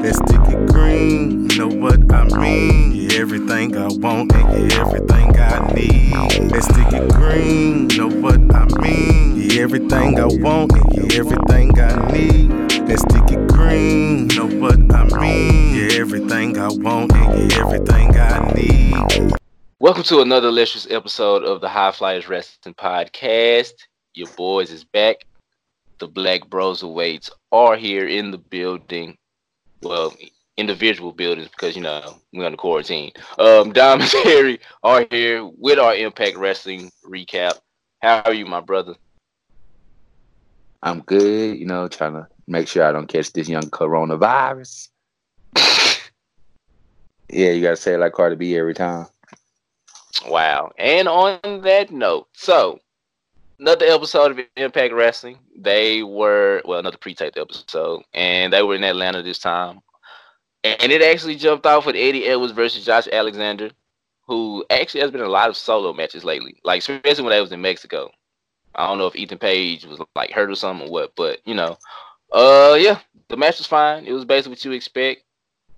That sticky green, you know what I mean? Yeah, everything I want and yeah, everything I need. That sticky green, you know what I mean? Yeah, everything I want and yeah, everything I need. That sticky green, you know what I mean? Yeah, everything I want and yeah, everything I need. Welcome to another illustrious episode of the High Flyers Wrestling Podcast. Your boys is back. The Black Bros Awaits are here in the building. Well, individual buildings because you know we're on the quarantine. Um, Dom and Terry are here with our Impact Wrestling recap. How are you, my brother? I'm good, you know, trying to make sure I don't catch this young coronavirus. yeah, you gotta say it like Cardi B every time. Wow. And on that note, so another episode of Impact Wrestling. They were well, another pre-taped episode, and they were in Atlanta this time. And it actually jumped off with Eddie Edwards versus Josh Alexander, who actually has been a lot of solo matches lately, like especially when they was in Mexico. I don't know if Ethan Page was like hurt or something or what, but you know, uh, yeah, the match was fine. It was basically what you expect.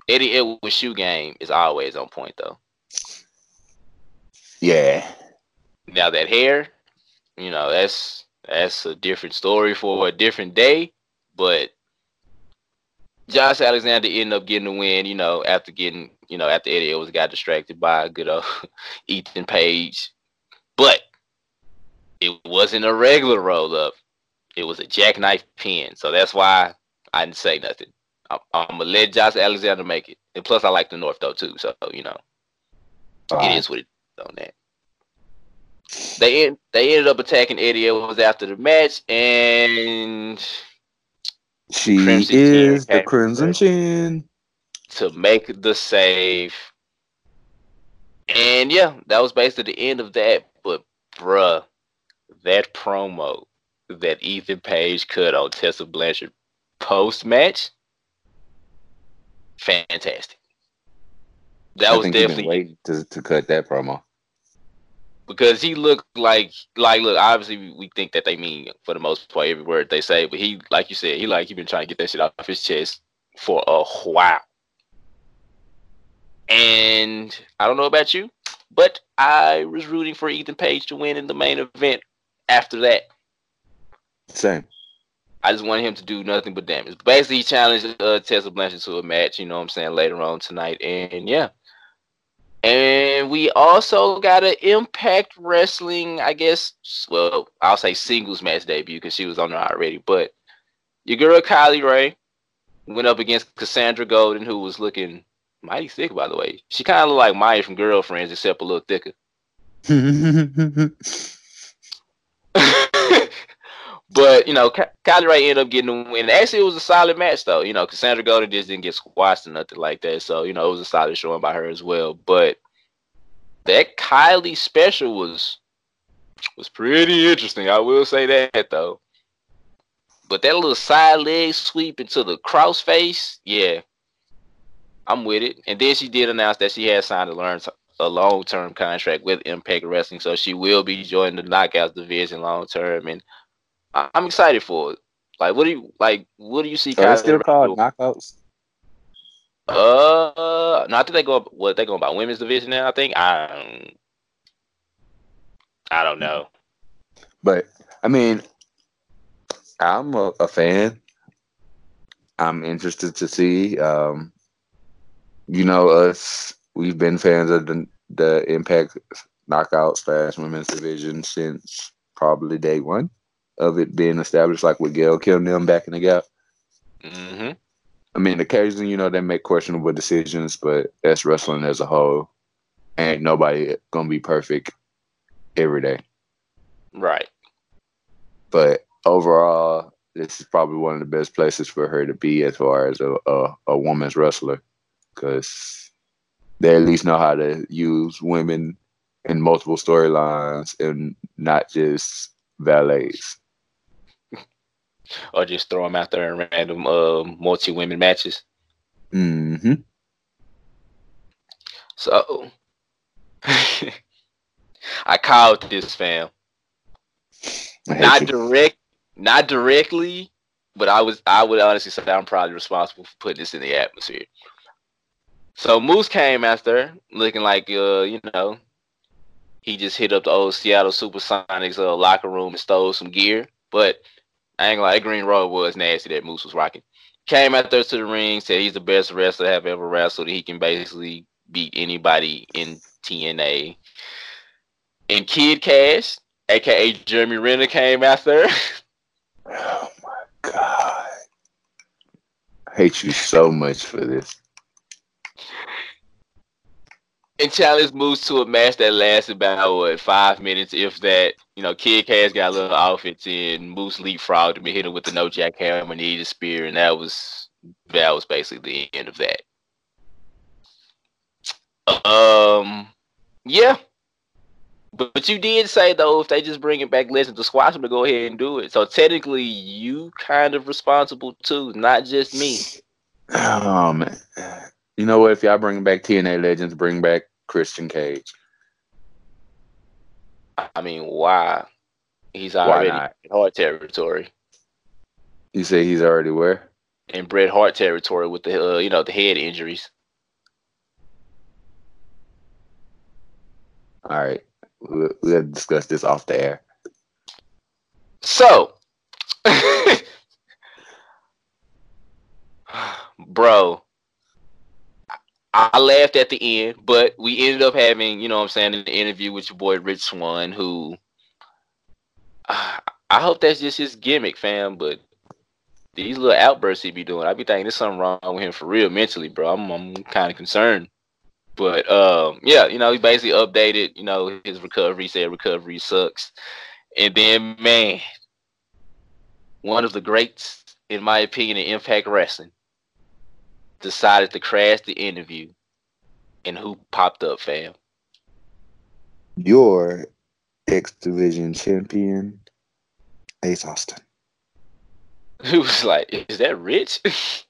Eddie Edwards' shoe game is always on point though. Yeah. Now that hair, you know, that's that's a different story for a different day. But Josh Alexander ended up getting the win, you know, after getting, you know, after Eddie Edwards got distracted by a good old Ethan Page. But it wasn't a regular roll up. It was a jackknife pin. So that's why I didn't say nothing. I'm, I'm gonna let Josh Alexander make it. And plus I like the North though too. So, you know. It is what it is on that. They they ended up attacking Eddie Edwards after the match, and She Crimson is the Crimson Chin. to make the save. And yeah, that was basically the end of that. But bruh, that promo that Ethan Page cut on Tessa Blanchard post match, fantastic. That I was think you've been definitely waiting to, to cut that promo. Because he looked like like look obviously we- think that they mean for the most part every word they say but he like you said he like he been trying to get that shit off his chest for a while and i don't know about you but i was rooting for ethan page to win in the main event after that Same. I just wanted him to do nothing but damage. Basically, he challenged uh, Tessa Blanchard to a match, you know what I'm saying, later on tonight. And yeah. And we also got an Impact Wrestling, I guess, well, I'll say singles match debut because she was on there already. But your girl Kylie Rae went up against Cassandra Golden, who was looking mighty thick, by the way. She kind of looked like Maya from Girlfriends, except a little thicker. but you know, Kylie Rae ended up getting the win. Actually, it was a solid match, though. You know, Cassandra Golden just didn't get squashed or nothing like that. So you know, it was a solid showing by her as well. But that Kylie special was was pretty interesting. I will say that though. But that little side leg sweep into the cross face, yeah, I'm with it. And then she did announce that she had signed a learn a long term contract with Impact Wrestling, so she will be joining the Knockouts division long term. And I- I'm excited for it. Like, what do you like? What do you see? so still called knockouts. Uh, no, I think they go. up- What they going about women's division now? I think I. don't- I don't know. But I mean, I'm a, a fan. I'm interested to see. Um, you know, us. We've been fans of the the Impact Knockout Fast Women's Division since probably day one of it being established, like with Gail Kim them back in the gap. hmm I mean, occasionally, you know, they make questionable decisions, but that's wrestling as a whole. Ain't nobody gonna be perfect every day. Right. But overall, this is probably one of the best places for her to be as far as a a, a woman's wrestler, because they at least know how to use women in multiple storylines and not just valets. Or just throw them out there in random uh, multi women matches. hmm So I called this fam. Not you. direct, not directly, but I was I would honestly say I'm probably responsible for putting this in the atmosphere. So Moose came after looking like uh, you know, he just hit up the old Seattle Supersonics uh, locker room and stole some gear. But I ain't lie, green robe was nasty that Moose was rocking. Came out there to the ring, said he's the best wrestler I have ever wrestled. He can basically beat anybody in TNA. And Kid Kash, aka Jeremy Renner, came after. Oh my god. I hate you so much for this. And challenge moves to a match that lasts about what five minutes, if that. You know, Kid Kash got a little outfits in, Moose leapfrogged him and hit him with the no jackhammer, and needed a spear, and that was that was basically the end of that. Um, yeah. But, but you did say though, if they just bring it back Legend to squash them to go ahead and do it. So technically, you kind of responsible too, not just me. Um. You know what? If y'all bring back TNA Legends, bring back Christian Cage. I mean, why? He's already not? in Hart territory. You say he's already where? in Bret Hart territory with the uh, you know the head injuries. All right. We'll, we'll discuss this off the air. So, bro, I laughed at the end, but we ended up having, you know what I'm saying, an interview with your boy Rich Swann, who I hope that's just his gimmick, fam. But these little outbursts he be doing, I be thinking there's something wrong with him for real mentally, bro. I'm, I'm kind of concerned. But um, yeah, you know, he basically updated, you know, his recovery, said recovery sucks. And then, man, one of the greats, in my opinion, in Impact Wrestling, decided to crash the interview. And who popped up, fam? Your X Division champion, Ace Austin. Who was like, is that Rich?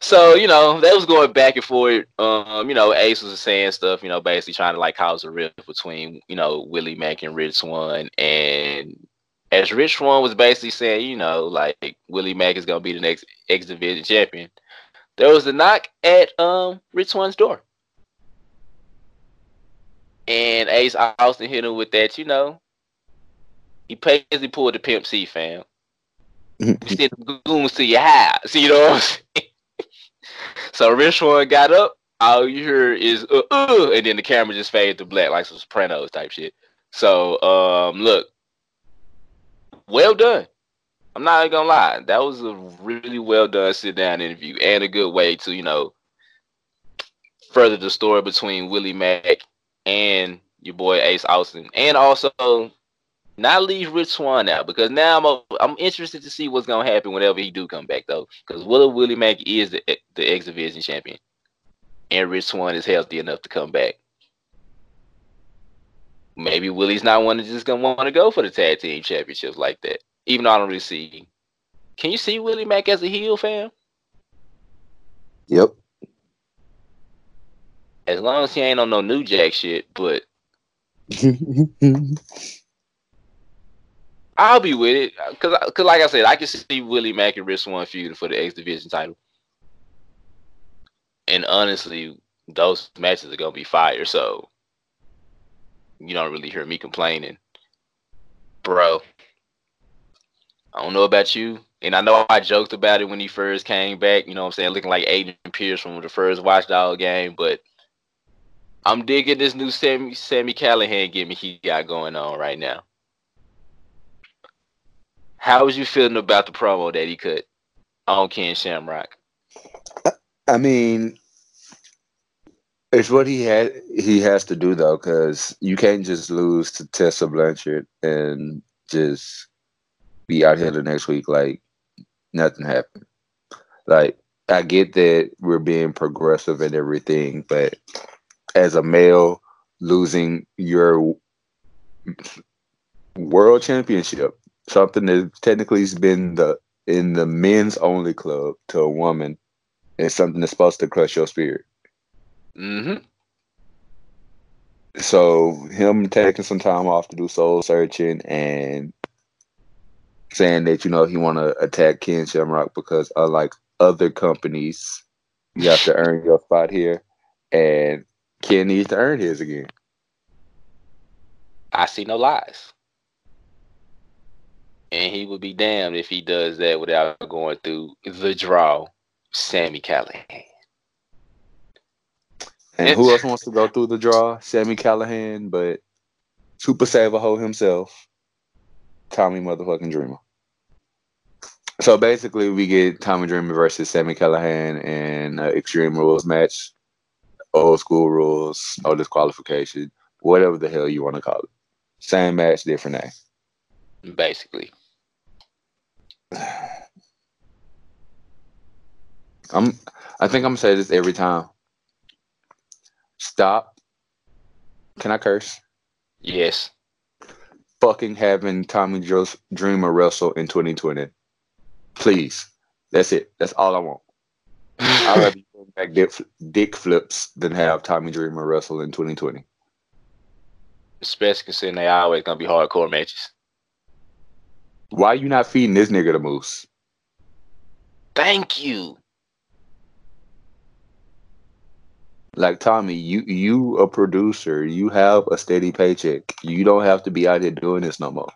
so, you know, that was going back and forth. Um, you know, Ace was saying stuff, you know, basically trying to like cause a rift between, you know, Willie Mack and Rich Swann. And as Rich Swann was basically saying, you know, like Willie Mack is gonna be the next X Division champion. There was a knock at um Rich Swann's door. And Ace Austin hit him with that, you know. He basically pulled the pimp C fam. You sent the goons to your house. You know what I'm saying? so Rich Swann got up. All you hear is uh, uh, and then the camera just faded to black like some Sopranos type shit. So um, look, well done. I'm not gonna lie, that was a really well done sit down interview and a good way to you know further the story between Willie Mack and your boy Ace Austin, and also not leave Rich Swann out because now I'm a, I'm interested to see what's gonna happen whenever he do come back though, because Willie Willie Mack is the the X Division champion, and Rich Swann is healthy enough to come back. Maybe Willie's not one to just gonna want to go for the tag team championships like that. Even though I don't really see. Can you see Willie Mack as a heel fan? Yep. As long as he ain't on no new jack shit, but I'll be with it because, cause like I said, I can see Willie Mack and Rich Swann feuding for the X Division title, and honestly, those matches are gonna be fire. So you don't really hear me complaining, bro. I don't know about you, and I know I joked about it when he first came back. You know what I'm saying, looking like Aiden Pearce from the first Watchdog game, but. I'm digging this new Sami Sami Callihan gimmick he got going on right now. How was you feeling about the promo that he cut on Ken Shamrock? I mean, it's what he had. He has to do though, because you can't just lose to Tessa Blanchard and just be out here the next week like nothing happened. Like I get that we're being progressive and everything, but as a male, losing your world championship, something that technically has been the in the men's only club to a woman, is something that's supposed to crush your spirit. Mm-hmm. So him taking some time off to do soul searching and saying that you know he want to attack Ken Shamrock because unlike other companies, you have to earn your spot here, and Ken needs to earn his again. I see no lies. And he would be damned if he does that without going through the draw, Sami Callihan. And who else wants to go through the draw? Sami Callihan, but Super Saver Ho himself, Tommy motherfucking Dreamer. So basically, we get Tommy Dreamer versus Sami Callihan in uh, Extreme Rules match, old school rules, no disqualification, whatever the hell you want to call it. Same match, different name. Basically. I'm. I think I'm gonna say this every time. Stop. Can I curse? Yes. Fucking having Tommy Joe's Dreamer wrestle in 2020. Please. That's it. That's all I want. I'd rather bring back dick, dick flips than have Tommy Dreamer wrestle in 2020. Especially considering they always gonna be hardcore matches. Why you not feeding this nigga the moose? Thank you. Like Tommy, you you a producer. You have a steady paycheck. You don't have to be out here doing this no more.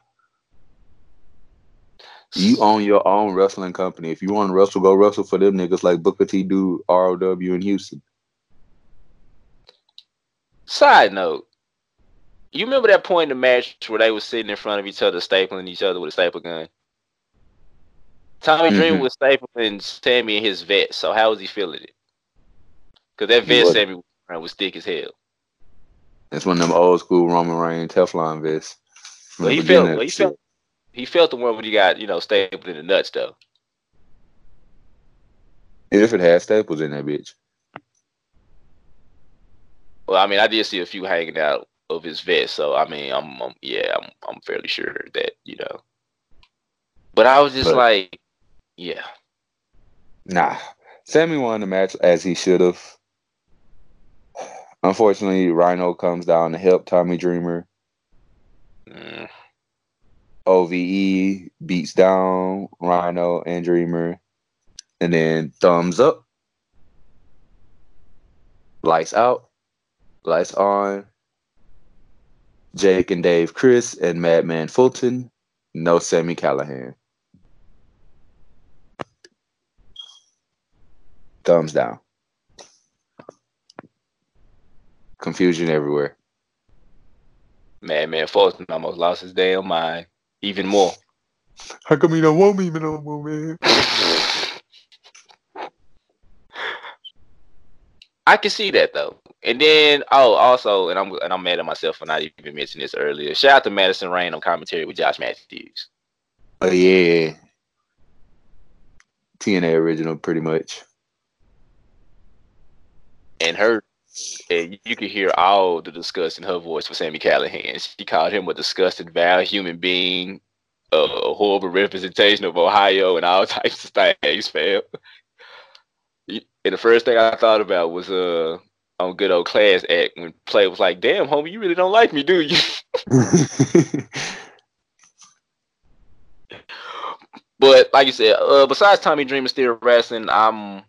You own your own wrestling company. If you want to wrestle, go wrestle for them niggas like Booker T do ROW in Houston. Side note, you remember that point in the match where they were sitting in front of each other, stapling each other with a staple gun? Tommy Dream Mhm. was stapling Sami in his vest. So how was he feeling it? Because that vest. Sami was thick as hell. That's one of them old school Roman Reigns Teflon vests. the he felt, well, he shit. felt, he felt the one when he got you know stapled in the nuts though. If it had staples in that bitch. Well, I mean, I did see a few hanging out of his vest, so I mean, I'm, I'm yeah, I'm, I'm fairly sure that you know. But I was just But- like, yeah, Nah. Sami won the match as he should have. Unfortunately, Rhino comes down to help Tommy Dreamer. mm, OVE beats down Rhino and Dreamer. And then thumbs up. Lights out. Lights on. Jake and Dave Crist and Madman Fulton. No Sami Callihan. Thumbs down. Confusion everywhere. Man, man, Fulton almost lost his damn mind, even more. How come you don't want me no more, man? I can see that though. And then oh also and I'm and I'm mad at myself for not even mentioning this earlier. Shout out to Madison Rayne on commentary with Josh Matthews. Oh yeah. TNA original pretty much. And her and you could hear all the disgust in her voice for Sami Callihan. She called him a disgusting, vile human being, a, a horrible representation of Ohio, and all types of things, fam. And the first thing I thought about was uh on good old class act when Play was like, "Damn, homie, you really don't like me, do you?" But like you said, uh, besides Tommy Dreamer still wrestling, I'm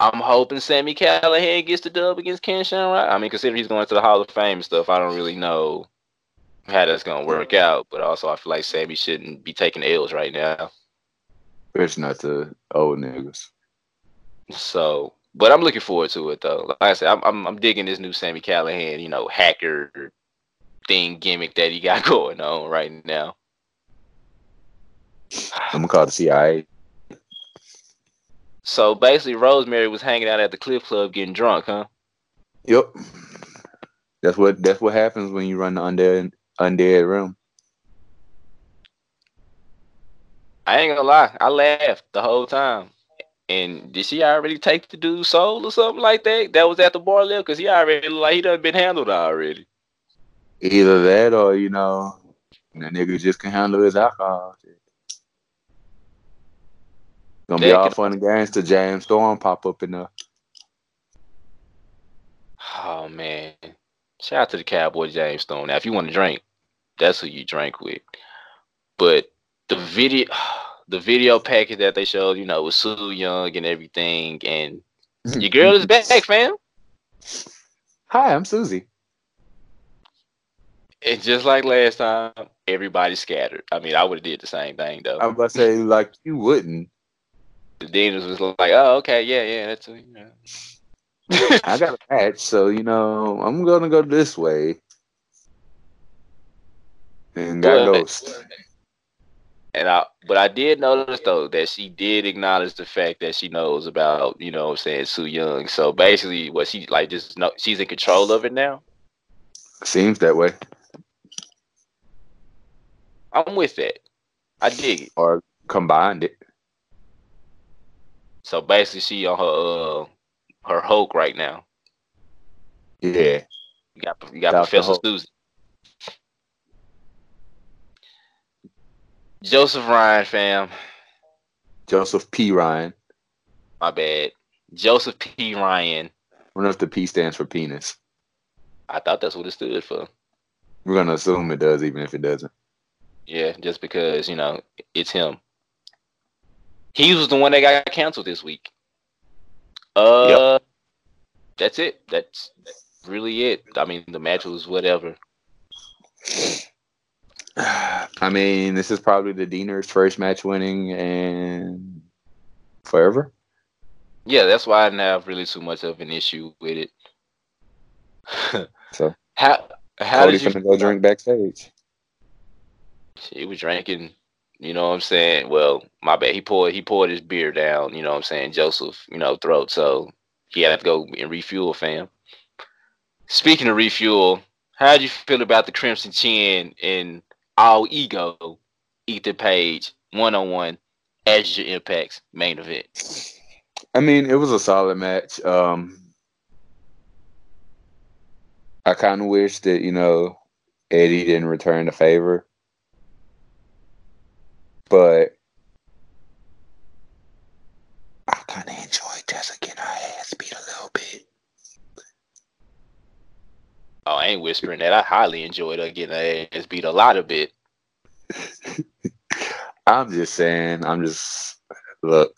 I'm hoping Sami Callihan gets the dub against Ken Shamrock. I mean, considering he's going to the Hall of Fame stuff, I don't really know how that's gonna work out. But also, I feel like Sami shouldn't be taking L's right now. It's not the old niggas. So, but I'm looking forward to it though. Like I said, I'm I'm, I'm digging this new Sami Callihan, you know, hacker thing gimmick that he got going on right now. I'm gonna call the CIA. So basically, Rosemary was hanging out at the Cliff Club getting drunk, huh? Yep. That's what that's what happens when you run the undead undead realm. I ain't gonna lie, I laughed the whole time. And did she already take the dude's soul or something like that? That was at the bar level because he already looked like he done been handled already. Either that or you know, the nigga just can handle his alcohol. Gonna be all fun and games to James Storm pop up in the Oh man. Shout out to the Cowboy James Storm. Now if you want to drink, that's who you drink with. But the video, the video package that they showed, you know, with Su Yung and everything, and your girl is back, fam. Hi, I'm Susie. And just like last time, everybody scattered. I mean, I would have did the same thing though. I'm about to say like you wouldn't. The Deaners was like, "Oh, okay, yeah, yeah, that's you know." I got a match, so you know I'm gonna go this way. And got But- ghost. And I, but I did notice though that she did acknowledge the fact that she knows about, you know, what I'm saying Su Yung. So basically, what she like just know she's in control of it now. Seems that way. I'm with that. I dig it. Or combined it. So basically, she on her uh her Hulk right now. Yeah. You got you got Dr. Professor Hulk. Susan. Joseph Ryan, fam. Joseph P. Ryan. My bad. Joseph P. Ryan. I wonder if the P stands for penis. I thought that's what it stood for. We're gonna assume it does, even if it doesn't. Yeah, just because, you know, it's him. He was the one that got canceled this week. Uh that's it. That's really it. I mean the match was whatever. I mean, this is probably the Deaners first match winning and forever. Yeah, that's why I didn't have really too much of an issue with it. So how how Cody did you go drink backstage. He was drinking, you know what I'm saying? Well, my bad. He poured he poured his beer down, you know what I'm saying, Joseph, you know, throat. So he had to go and refuel, fam. Speaking of refuel, how'd you feel about the Crimson Chin and all ego Ethan Page one on one as your impacts main event? I mean, it was a solid match. Um, I kind of wish that you know Eddie didn't return the favor, but I kind of enjoy Jessica getting her ass beat a little bit. Oh, I ain't whispering that. I highly enjoyed her getting her ass beat a lot of bit. I'm just saying. I'm just look.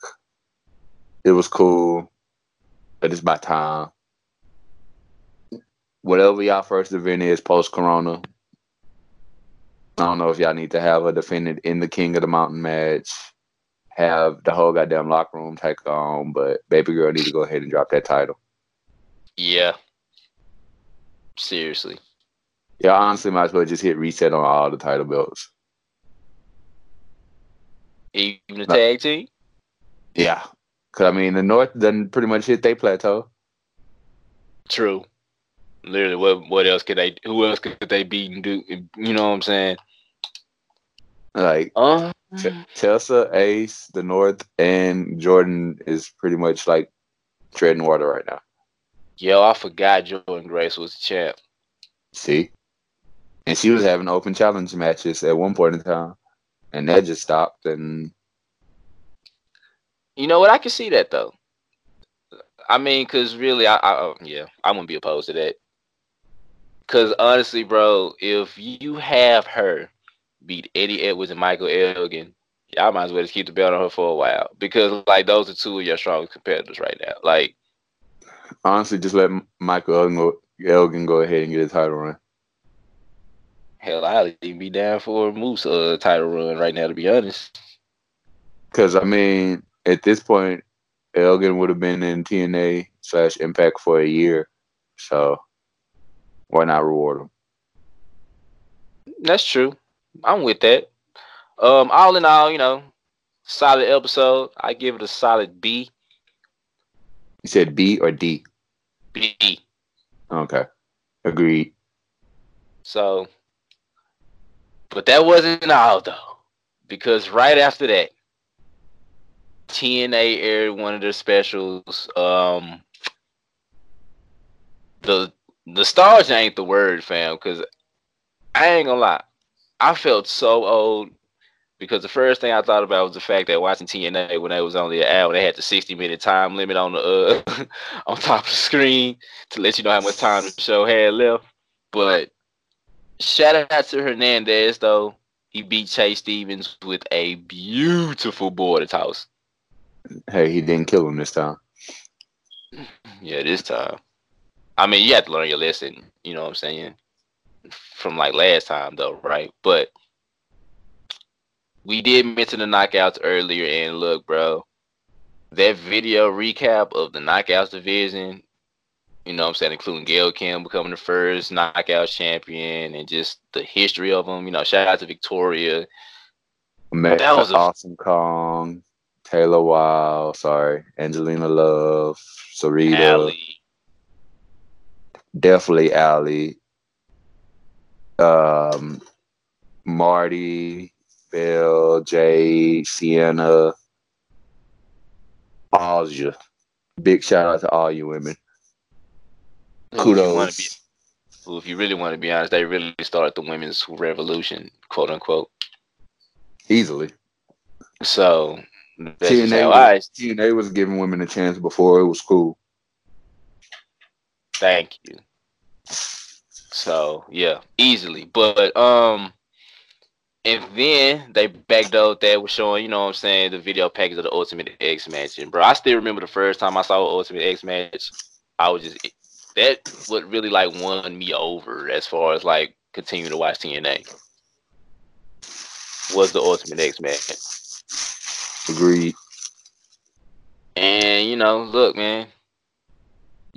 It was cool, but it's my time. Whatever y'all first event is post Corona. I don't know if y'all need to have her defended in the King of the Mountain match. Have the whole goddamn locker room take on, but baby girl need to go ahead and drop that title. Yeah. Seriously. Yeah, honestly, might as well just hit reset on all the title belts. Even the tag team? Yeah, cause I mean the North done pretty much hit their plateau. True. Literally, what what else could they? Who else could they beat and do? You know what I'm saying? Like Uh, Ch- Chelsea, Ace, the North, and Jordynne is pretty much like treading water right now. yo, I forgot Jordynne Grace was champ. See, and she was having open challenge matches at one point in time, and that just stopped. And You know what? I can see that though. I mean, cause really, I, I uh, yeah, I wouldn't be opposed to that. Cause honestly, bro, if you have her beat Eddie Edwards and Michael Elgin, y'all might as well just keep the belt on her for a while because like those are two of your strongest competitors right now. Like, honestly, just let Michael Elgin go, ahead and get his title run. hell, I'd even be down for a Moose uh, title run right now. To be honest, Because I mean, at this point, Elgin would have been in TNA slash Impact for a year, so why not reward him? that's true. I'm with that. Um, all in all, you know, solid episode. I give it a solid B. You said B or D? B. Okay, agreed. So, but that wasn't all though, because right after that, TNA aired one of their specials. Um, the the stars ain't the word, fam, because I ain't gonna lie, I felt so old because the first thing I thought about was the fact that watching TNA when they was only an hour, they had the sixty minute time limit on the uh on top of the screen to let you know how much time the show had left. But shout out to Hernandez though. he beat Chase Stevens with a beautiful border toss. Hey, he didn't kill him this time. Yeah, this time. I mean, you have to learn your lesson. You know what I'm saying? From like last time, though, right? But we did mention the knockouts earlier, and look, bro, that video recap of the knockouts division, you know what I'm saying, including Gail Kim becoming the first knockout champion and just the history of them. You know, shout out to Victoria. That was a- Awesome Kong, Taylor Wilde, sorry, Angelina Love, Sarita, Allie. definitely Allie, um, Marty, Bill, Jay, Sienna, all you. Big shout out to all you women. If you Kudos. be- if you really want to be honest, they really started the women's revolution, quote unquote. Easily. So TNA, was, I TNA was giving women a chance before it was cool. thank you. So yeah, easily. But um and then they backdoored that was showing, you know what I'm saying, the video package of the Ultimate X match. And bro, I still remember the first time I saw Ultimate X match. I was just that what really like won me over as far as like continuing to watch TNA. Was the Ultimate X match. Agreed. And you know, look, man,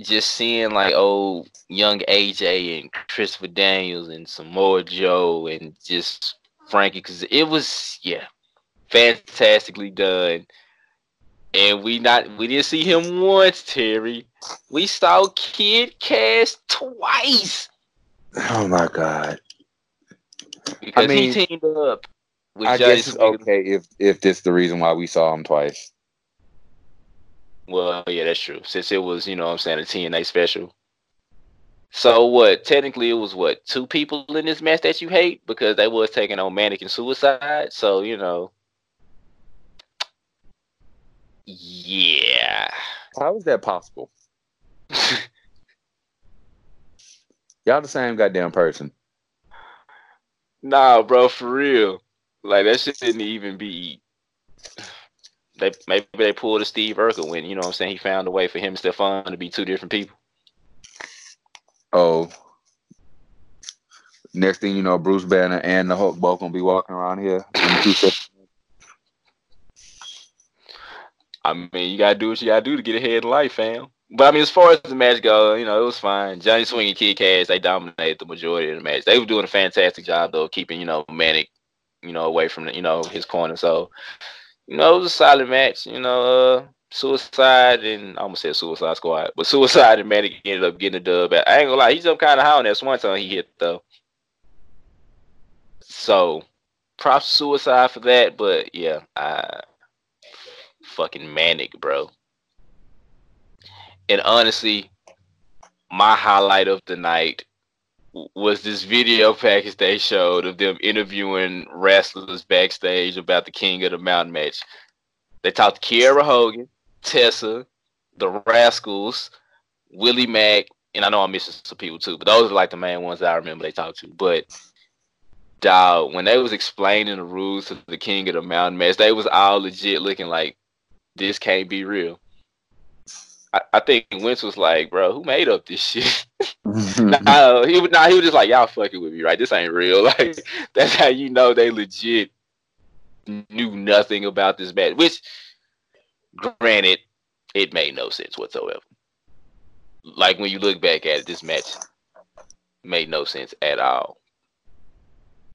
just seeing like old young AJ and Christopher Daniels and Samoa Joe and just Frankie, because it was yeah, fantastically done. And we not we didn't see him once, Terry. We saw Kid Kash twice Oh my god. because mean, he teamed up with I Johnny guess it's okay if if this the reason why we saw him twice. Well, yeah, that's true. Since it was, you know what I'm saying, a TNA special. So what? Technically, it was what two people in this match that you hate because they was taking on and Suicide. So you know, yeah. How is that possible? Y'all the same goddamn person. nah, bro, for real. Like that shit didn't even be. They maybe they pulled a Steve Urkel when you know what I'm saying he found a way for him and Stefan to be two different people. Oh. Next thing you know, Bruce Banner and the Hulk both gonna be walking around here. in two sep- I mean, you gotta do what you gotta do to get ahead in life, fam. But I mean, as far as the match go, you know, it was fine. Johnny Swing and Kid Kash, they dominated the majority of the match. They were doing a fantastic job though, keeping you know Manik, you know, away from the, you know his corner. So, you know, it was a solid match. You know, uh, Suicide and I almost said Suicide Squad, but Suicide and Manik ended up getting the dub. I ain't gonna lie, he jumped kind of high on that one time he hit though. So, props Suicide for that. But yeah, I fucking Manik, bro. And honestly, my highlight of the night was this video package they showed of them interviewing wrestlers backstage about the King of the Mountain match. They talked to Kiera Hogan, Tessa, the Rascalz, Willie Mack, and I know I'm missing some people too, but those are like the main ones that I remember they talked to. But dog, when they was explaining the rules to the King of the Mountain match, they was all legit looking like this can't be real. I, I think Wentz was like, bro, who made up this shit? Nah, he was nah, he was just like, y'all fucking with me, right? This ain't real. Like that's how you know they legit knew nothing about this match. Which, granted, it made no sense whatsoever. Like when you look back at it, this match made no sense at all.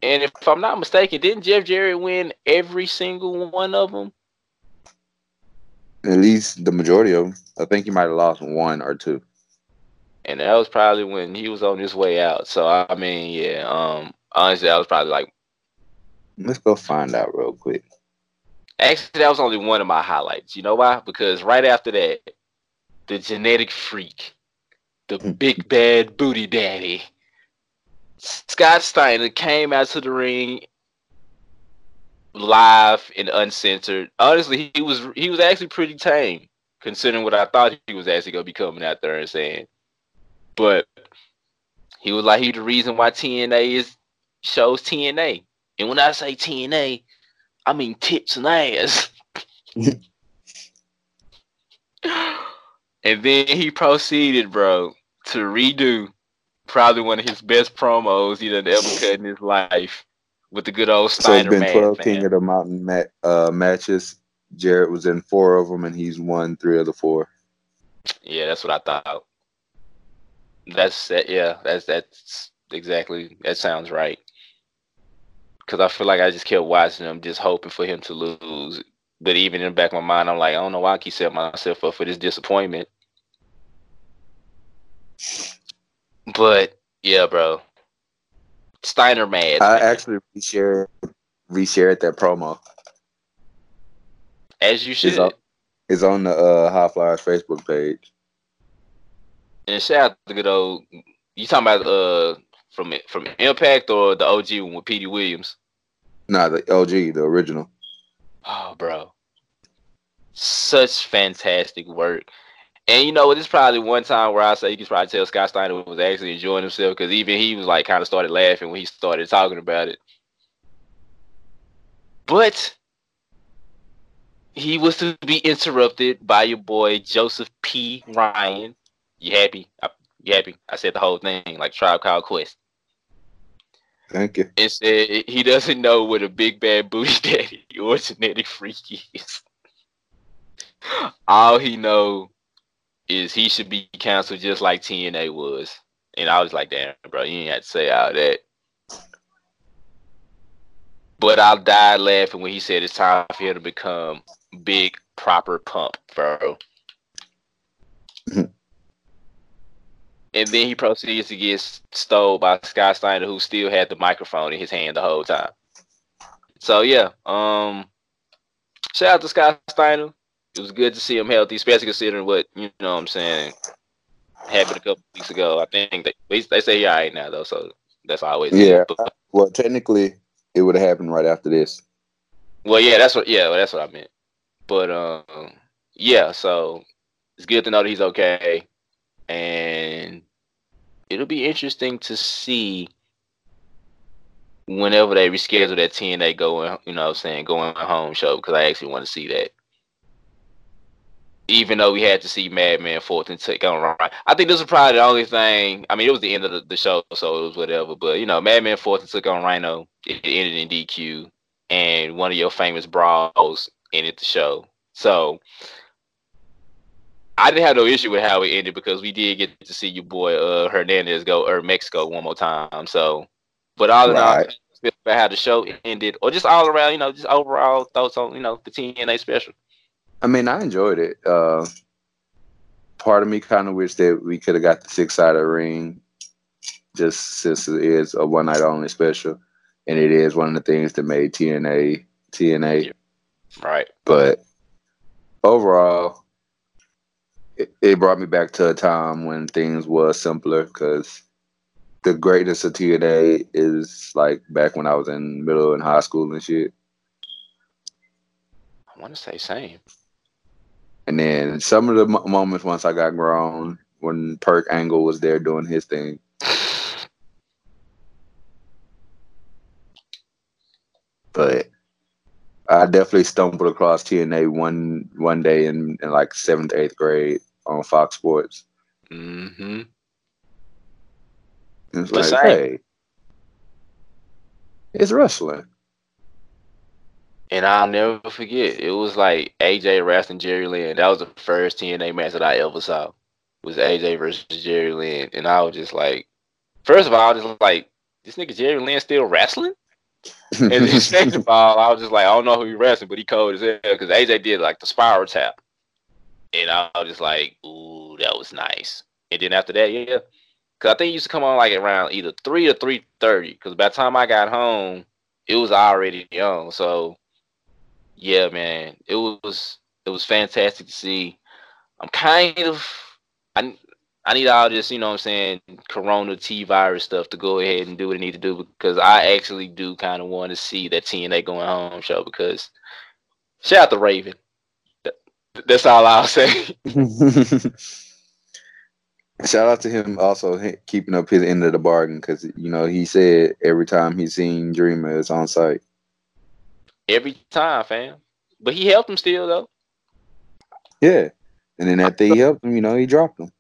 And if I'm not mistaken, didn't Jeff Jarrett win every single one of them? At least the majority of them. I think he might have lost one or two. And that was probably when he was on his way out. So I mean, yeah, um, honestly, that was probably like Let's go find out real quick. actually that was only one of my highlights. You know why? Because right after that, the genetic freak, the big bad booty daddy, Scott Steiner came out to the ring live and uncensored. Honestly, he was he was actually pretty tame considering what I thought he was actually gonna be coming out there and saying. But he was like he the reason why TNA is shows TNA. And when I say TNA, I mean tits and ass. and then he proceeded, bro, to redo probably one of his best promos he done ever cut in his life with the good old So it's been 12 fan. King of the Mountain ma- uh, matches. Jarrett was in four of them, and he's won three of the four. Yeah, that's what I thought. That's that. Yeah, that's that's exactly. That sounds right. Because I feel like I just kept watching him, just hoping for him to lose. But even in the back of my mind, I'm like, I don't know why I keep setting myself up for this disappointment. But yeah, bro, Steiner mad. I man. actually reshared, reshared that promo. as you should. up. It's on the uh, High Flyers Facebook page. And shout out to good old. You talking about uh from from Impact or the OG one with Petey Williams? Nah, the OG, the original. Oh, bro. Such fantastic work. And you know what? This is probably one time where I say you can probably tell Scott Steiner was actually enjoying himself because even he was like kind of started laughing when he started talking about it. But he was to be interrupted by your boy Joseph P. Ryan. You happy? I, you happy? I said the whole thing like Tribe Called Quest. Thank you. and said he doesn't know what a big bad booty daddy or genetic freak is. All he know is he should be canceled just like TNA was. And I was like, damn, bro, you ain't have to say all that. But I died laughing when he said it's time for him to become big proper pump, bro. And then he proceeds to get stole by Scott Steiner, who still had the microphone in his hand the whole time. So yeah, um, shout out to Scott Steiner. It was good to see him healthy, especially considering what you know. what I'm saying happened a couple weeks ago. I think they they they say he all right now though, so that's always Yeah. But- Well, technically, it would have happened right after this. well, yeah, that's what yeah, well, that's what I meant. But um, yeah, so it's good to know that he's okay, and it'll be interesting to see whenever they reschedule that TNA going, you know, what I'm saying going home show because I actually want to see that. Even though we had to see Madman Fulton take on Rhino, I think this was probably the only thing. I mean, it was the end of the, the show, so it was whatever. But you know, Madman Fulton took on Rhino. It ended in DQ, and one of your famous brawls ended the show. So I didn't have no issue with how it ended because we did get to see your boy uh, Hernandez go or Mexico one more time. So, but all in all, Right. about how the show ended, or just all around, you know, just overall thoughts on you know the TNA special. I mean, I enjoyed it. Uh, part of me kind of wish that we could have got the six sided ring, just since it is a one night only special, and it is one of the things that made TNA TNA. Yeah. Right. But overall, it, it brought me back to a time when things was simpler because the greatness of TNA is like back when I was in middle and high school and shit. I want to say same. And then some of the mo- moments once I got grown, when Kurt Angle was there doing his thing. But I definitely stumbled across TNA one one day in, in like seventh, eighth grade on Fox Sports. Mm hmm it's like, same. hey, it's wrestling. And I'll never forget. It was like AJ wrestling Jerry Lynn. That was the first TNA match that I ever saw. Was AJ versus Jerry Lynn, and I was just like, first of all, I was just like, this nigga Jerry Lynn still wrestling. And then second of all, I was just like, I don't know who he wrestling, but he cold as hell because AJ did like the spiral tap, and I was just like, ooh, that was nice. And then after that, yeah, because I think he used to come on like around either three or three thirty. Because by the time I got home, it was already on. So yeah, man, it was it was fantastic to see. I'm kind of I I need all this, you know what I'm saying, corona T virus stuff to go ahead and do what it need to do because I actually do kind of want to see that TNA going home show because shout out to Raven. That- That's all I'll say. Shout out to him also keeping up his end of the bargain because you know he said every time he's seen Dreamer is on site. Every time, fam. But he helped him still though. Yeah, and then after he helped him, you know, he dropped him.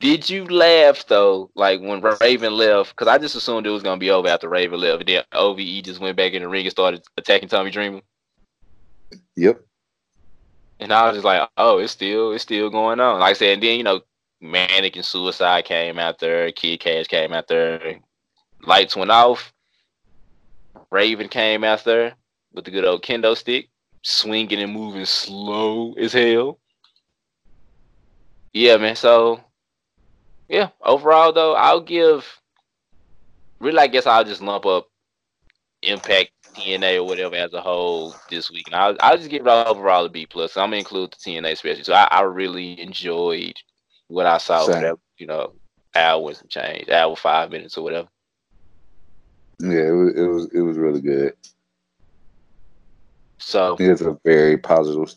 Did you laugh though, like when Raven left? Because I just assumed it was gonna be over after Raven left. And then OVE just went back in the ring and started attacking Tommy Dreamer. Yep. And I was just like, oh, it's still it's still going on. Like I said, and then you know, Manik and Suicide came out there, Kid Kash came out there, lights went off. Raven came there with the good old kendo stick, swinging and moving slow as hell. Yeah, man. So, yeah, overall though, I'll give. Really, I guess I'll just lump up Impact TNA or whatever as a whole this week, and I'll, I'll just give it overall a B plus. I'm gonna include the TNA special. So I, I really enjoyed what I saw. Whatever, you know, hour and some change, hour five minutes or whatever. Yeah, it was it was, it was really good. So it's a very positive,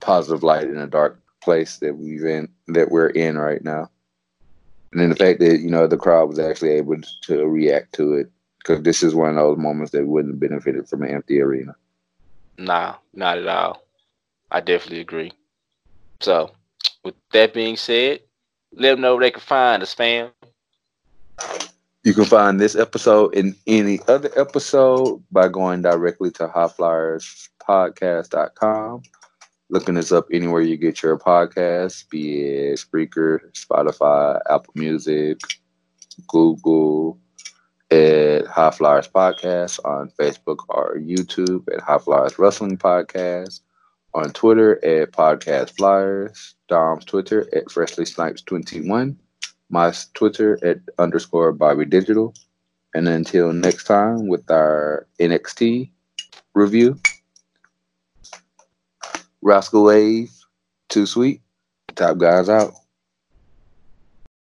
positive light in a dark place that we've in that we're in right now. And then the fact that you know the crowd was actually able to react to it because this is one of those moments that wouldn't have benefited from an empty arena. Nah, not at all. I definitely agree. So, with that being said, let them know where they can find us, fam. You can find this episode and any other episode by going directly to highflyerspodcast.com looking us up anywhere you get your podcast, be it Spreaker, Spotify, Apple Music, Google, at High Flyers Podcast on Facebook or YouTube at High Flyers Wrestling Podcast, on Twitter at Podcast Flyers, Dom's Twitter at Freshly Snipes 21, my Twitter at underscore Bobby Digital. And until next time with our NXT review. Rascal Wave, Too Sweet. Top guys out.